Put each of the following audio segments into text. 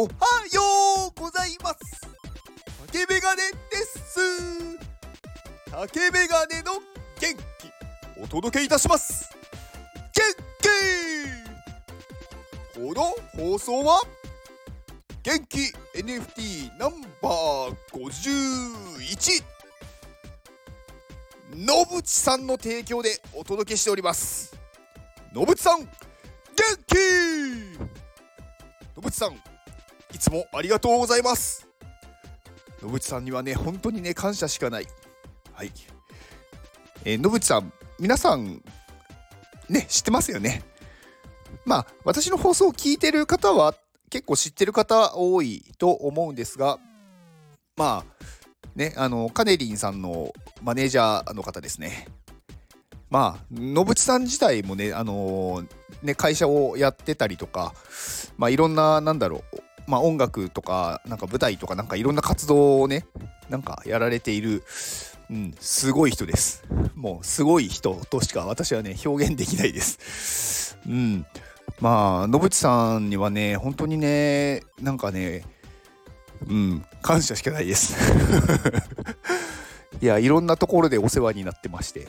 おはようございます。竹メガネです。竹メガネの元気お届けいたします。元気。この放送は元気 NFT ナンバー51野淵さんの提供でお届けしております。野淵さん元気。野淵さんつもありがとうございます。野淵さんにはね本当にね感謝しかない。はい。えー、野淵さん皆さんね知ってますよね。まあ私の放送を聞いてる方は結構知ってる方多いと思うんですがまあねあのカネリンさんのマネージャーの方ですね。まあ野淵さん自体もねあのね会社をやってたりとかまあいろんななんだろうまあ音楽とかなんか舞台とかなんかいろんな活動をねなんかやられているうん、すごい人です。もうすごい人としか私はね表現できないです。うん、まあ野淵さんにはね本当にねなんかねうん感謝しかないです いやいろんなところでお世話になってまして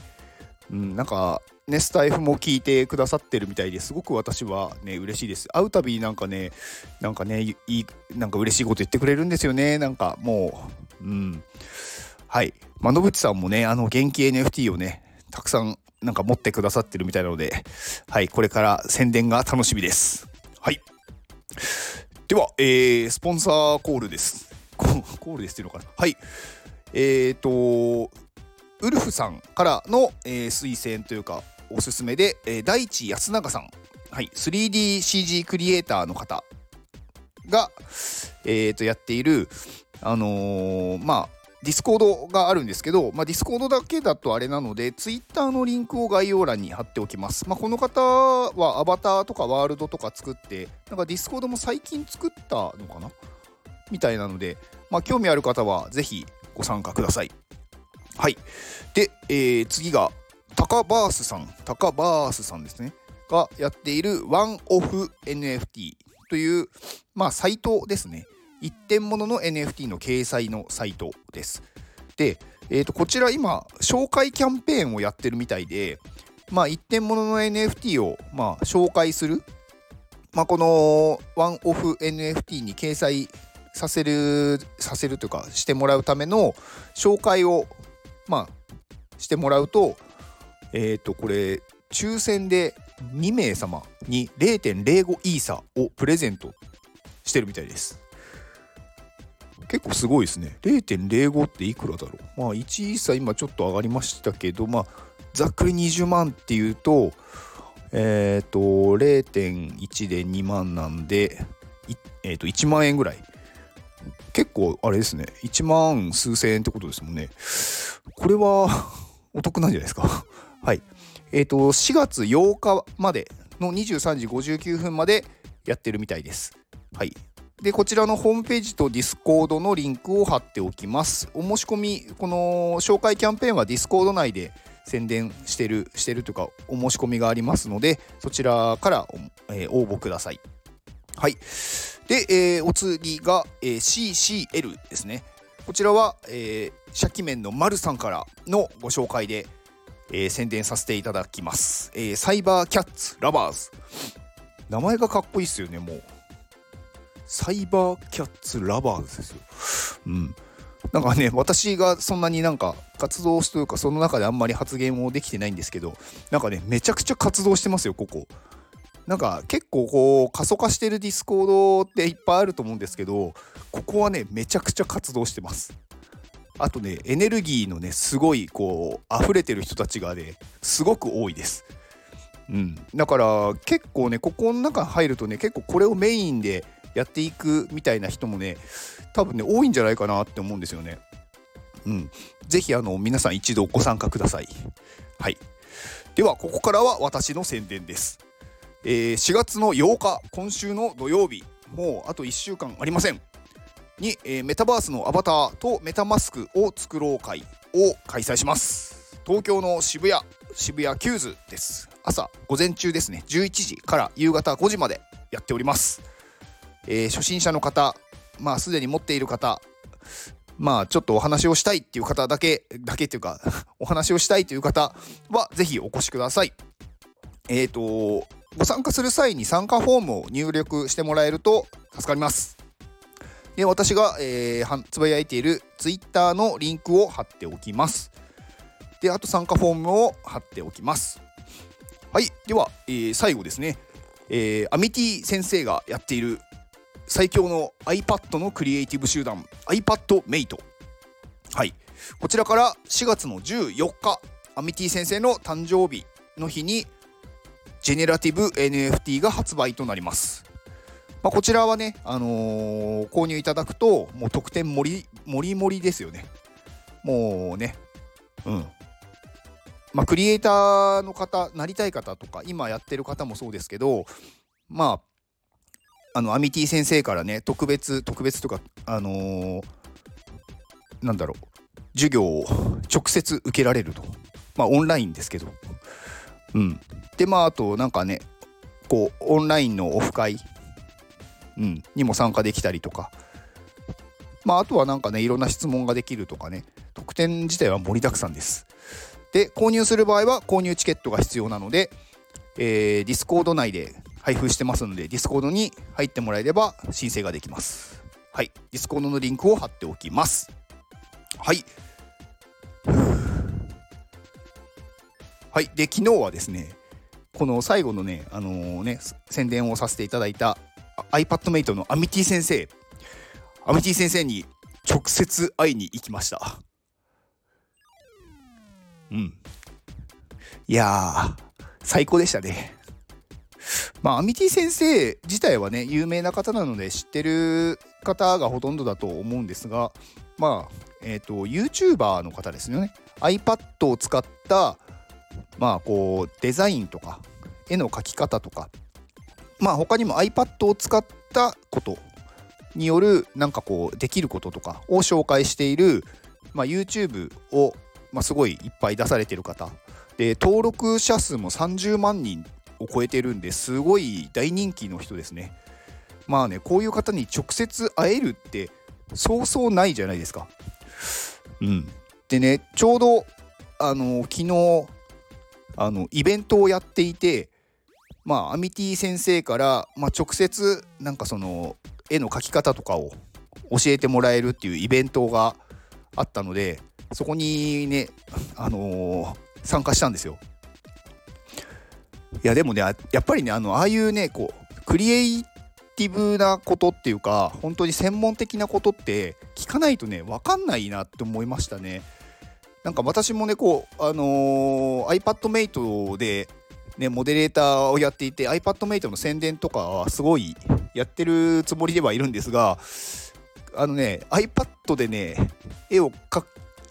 うんなんかねスタイフも聞いてくださってるみたいですごく私はね嬉しいです会うたびなんかねなんかねいいなんか嬉しいこと言ってくれるんですよねなんかもううんはいまあ野淵さんもねあの元気 NFT をねたくさんなんか持ってくださってるみたいなので、はい、これから宣伝が楽しみです。はい。では、えー、スポンサーコールです。コールですっていうのかな。はい。えっ、ー、と、ウルフさんからの、えー、推薦というか、おすすめで、えー、大地安永さん、はい、3DCG クリエイターの方が、えー、とやっている、あのー、まあ、 Discord があるんですけど、まあ、 Discord だけだとあれなので、ツイッターのリンクを概要欄に貼っておきます。まあ、この方はアバターとかワールドとか作って、なんか Discord も最近作ったのかな？みたいなので、まあ、興味ある方はぜひご参加ください。はい。で、えー、次が、タカバースさん、タカバースさんですね。がやっているワンオフ NFT という、まあ、サイトですね。一点物の NFT の掲載のサイトです。で、えー、とこちら今紹介キャンペーンをやってるみたいで、まあ、一点物の NFT をまあ紹介する、まあ、このワンオフ NFT に掲載させるさせるというかしてもらうための紹介をまあしてもらうとえっ、ー、とこれ抽選で2名様に0.05イーサをプレゼントしてるみたいです。結構すごいですね。0.05っていくらだろう。まあ、1イーサ今ちょっと上がりましたけど、まあ、ざっくり20万っていうと、えっ、ー、と、0.1で2万なんで、えっ、ー、と、1万円ぐらい。結構、あれですね。1万数千円ってことですもんね。これは お得なんじゃないですか。はい。えっ、ー、と、4月8日までの23時59分までやってるみたいです。はい。で、こちらのホームページとディスコードのリンクを貼っておきます。お申し込み、この紹介キャンペーンはディスコード内で宣伝してる、してるというか、お申し込みがありますので、そちらからえー、応募ください。はい。で、えー、お次が、えー、CCL ですね。こちらは、えー、シャキメンの丸さんからのご紹介で、えー、宣伝させていただきます、えー。サイバーキャッツラバーズ。名前がかっこいいっすよね、もう。サイバーキャッツラバーズですよ。うん。なんかね、私がそんなになんか活動というか、その中であんまり発言もできてないんですけど、なんかね、めちゃくちゃ活動してますよ、ここ。なんか結構こう過疎化してるディスコードっていっぱいあると思うんですけど、ここはね、めちゃくちゃ活動してます。あとね、エネルギーのね、すごいこう、溢れてる人たちがね、すごく多いです。うん。だから結構ね、ここの中入るとね、結構これをメインでやっていくみたいな人もね多分ね多いんじゃないかなって思うんですよね。うん、ぜひあの皆さん一度ご参加ください。はい。ではここからは私の宣伝です。えー、4月の8日今週の土曜日もうあと1週間ありませんに、えー、メタバースのアバターと MetaMask を作ろう会を開催します。東京の渋谷渋谷 QWS です。朝午前中ですね。11時から夕方5時までやっております。えー、初心者の方まあすでに持っている方まあちょっとお話をしたいっていう方だけだけっていうか お話をしたいという方は是非お越しください。えっ、ー、とご参加する際に参加フォームを入力してもらえると助かります。で私が、えー、つぶやいている Twitter のリンクを貼っておきます。であと参加フォームを貼っておきます。はいでは、えー、最後ですね、えー、アミティ先生がやっている最強の iPad のクリエイティブ集団 iPadMate はいこちらから4月の14日アミティ先生の誕生日の日にジェネラティブ NFT が発売となります。まあ、こちらはね、あのー、購入いただくと、もう特典盛り、盛り盛りですよね。もうね、うん。まあ、クリエイターの方、なりたい方とか、今やってる方もそうですけど、まあ、あの、アミティ先生からね、特別、特別とか、あのー、なんだろう、授業を直接受けられると。まあ、オンラインですけど。うん。でまああとなんかねこうオンラインのオフ会、うん、にも参加できたりとか。まああとはなんかねいろんな質問ができるとかね。特典自体は盛りだくさんです。で購入する場合は購入チケットが必要なので、えー、ディスコード内で配布してますのでディスコードに入ってもらえれば申請ができます。はい。ディスコードのリンクを貼っておきます。はい。はい。で昨日はですねこの最後のね、あのー、ね、宣伝をさせていただいた iPadMate のアミティ先生、アミティ先生に直接会いに行きました。うん。いやー、最高でしたね。まあ、アミティ先生自体はね、有名な方なので知ってる方がほとんどだと思うんですが、まあ、えっ、ー、と、YouTuber の方ですよね。iPad を使ったまあこうデザインとか絵の描き方とかまあ他にも iPad を使ったことによるなんかこうできることとかを紹介している、まあ、YouTube を、まあ、すごいいっぱい出されてる方。で登録者数も30万人を超えてるんですごい大人気の人ですね。まあねこういう方に直接会えるってそうそうないじゃないですか。うん。でねちょうどあの昨日あのイベントをやっていてまあアミティ先生から、まあ、直接なんかその絵の描き方とかを教えてもらえるっていうイベントがあったのでそこにねあのー、参加したんですよ。いやでもねやっぱりねあのああいうねこうクリエイティブなことっていうか本当に専門的なことって聞かないとね分かんないなって思いましたね。なんか私もねこうあのー、iPadMate でねモデレーターをやっていて iPadMate の宣伝とかはすごいやってるつもりではいるんですがあのね iPad でね絵を描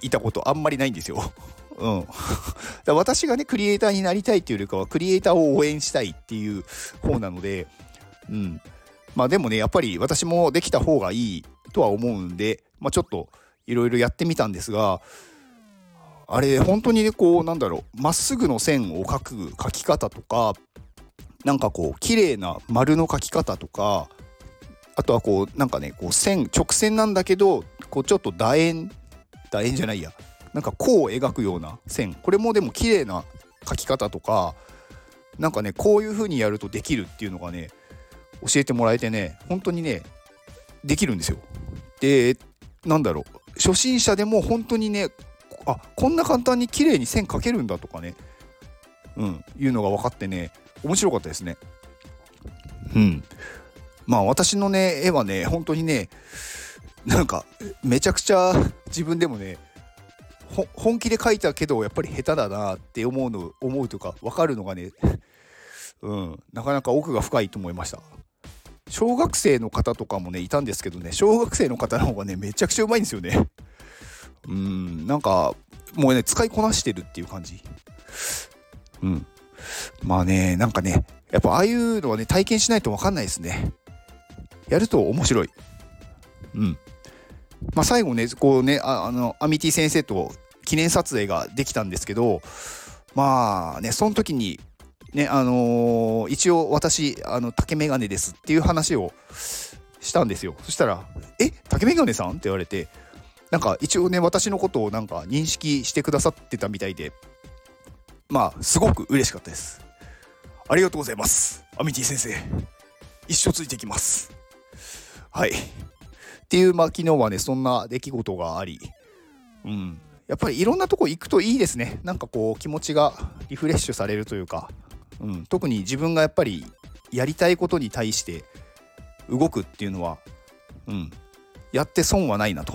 いたことあんまりないんですよ。うん、だ私がねクリエイターになりたいっていうよりかはクリエイターを応援したいっていう方なので、うん、まあでもねやっぱり私もできた方がいいとは思うんで、まあ、ちょっといろいろやってみたんですがあれ本当にねこうなんだろうまっすぐの線を描く描き方とかなんかこう綺麗な丸の描き方とかあとはこうなんかねこう線直線なんだけどこうちょっと楕円楕円じゃないやなんか弧を描くような線これもでも綺麗な描き方とかなんかねこういう風にやるとできるっていうのがね教えてもらえてね本当にねできるんですよ。でなんだろう初心者でも本当にねあこんな簡単に綺麗に線描けるんだとかね。うんいうのが分かってね面白かったですね。うん。まあ私のね絵はね本当にねなんかめちゃくちゃ自分でもね本気で描いたけどやっぱり下手だなって思うの思うとか分かるのがねうんなかなか奥が深いと思いました。小学生の方とかもねいたんですけどね小学生の方の方がねめちゃくちゃうまいんですよね。うん。なんかもうね使いこなしてるっていう感じ。うん。まあねなんかねやっぱああいうのはね体験しないと分かんないですね。やると面白い。うん。まあ最後ねこうねああのアミティ先生と記念撮影ができたんですけどまあねその時にねあのー、一応私あの竹メガネですっていう話をしたんですよ。そしたら「え？竹メガネさん?」って言われてなんか一応ね私のことをなんか認識してくださってたみたいでまあすごく嬉しかったです。ありがとうございます。アミティ先生。一生ついてきます。はい。っていうまあ昨日はねそんな出来事がありうん。やっぱりいろんなとこ行くといいですね。なんかこう気持ちがリフレッシュされるというか、うん、特に自分がやっぱりやりたいことに対して動くっていうのは、うん、やって損はないなと。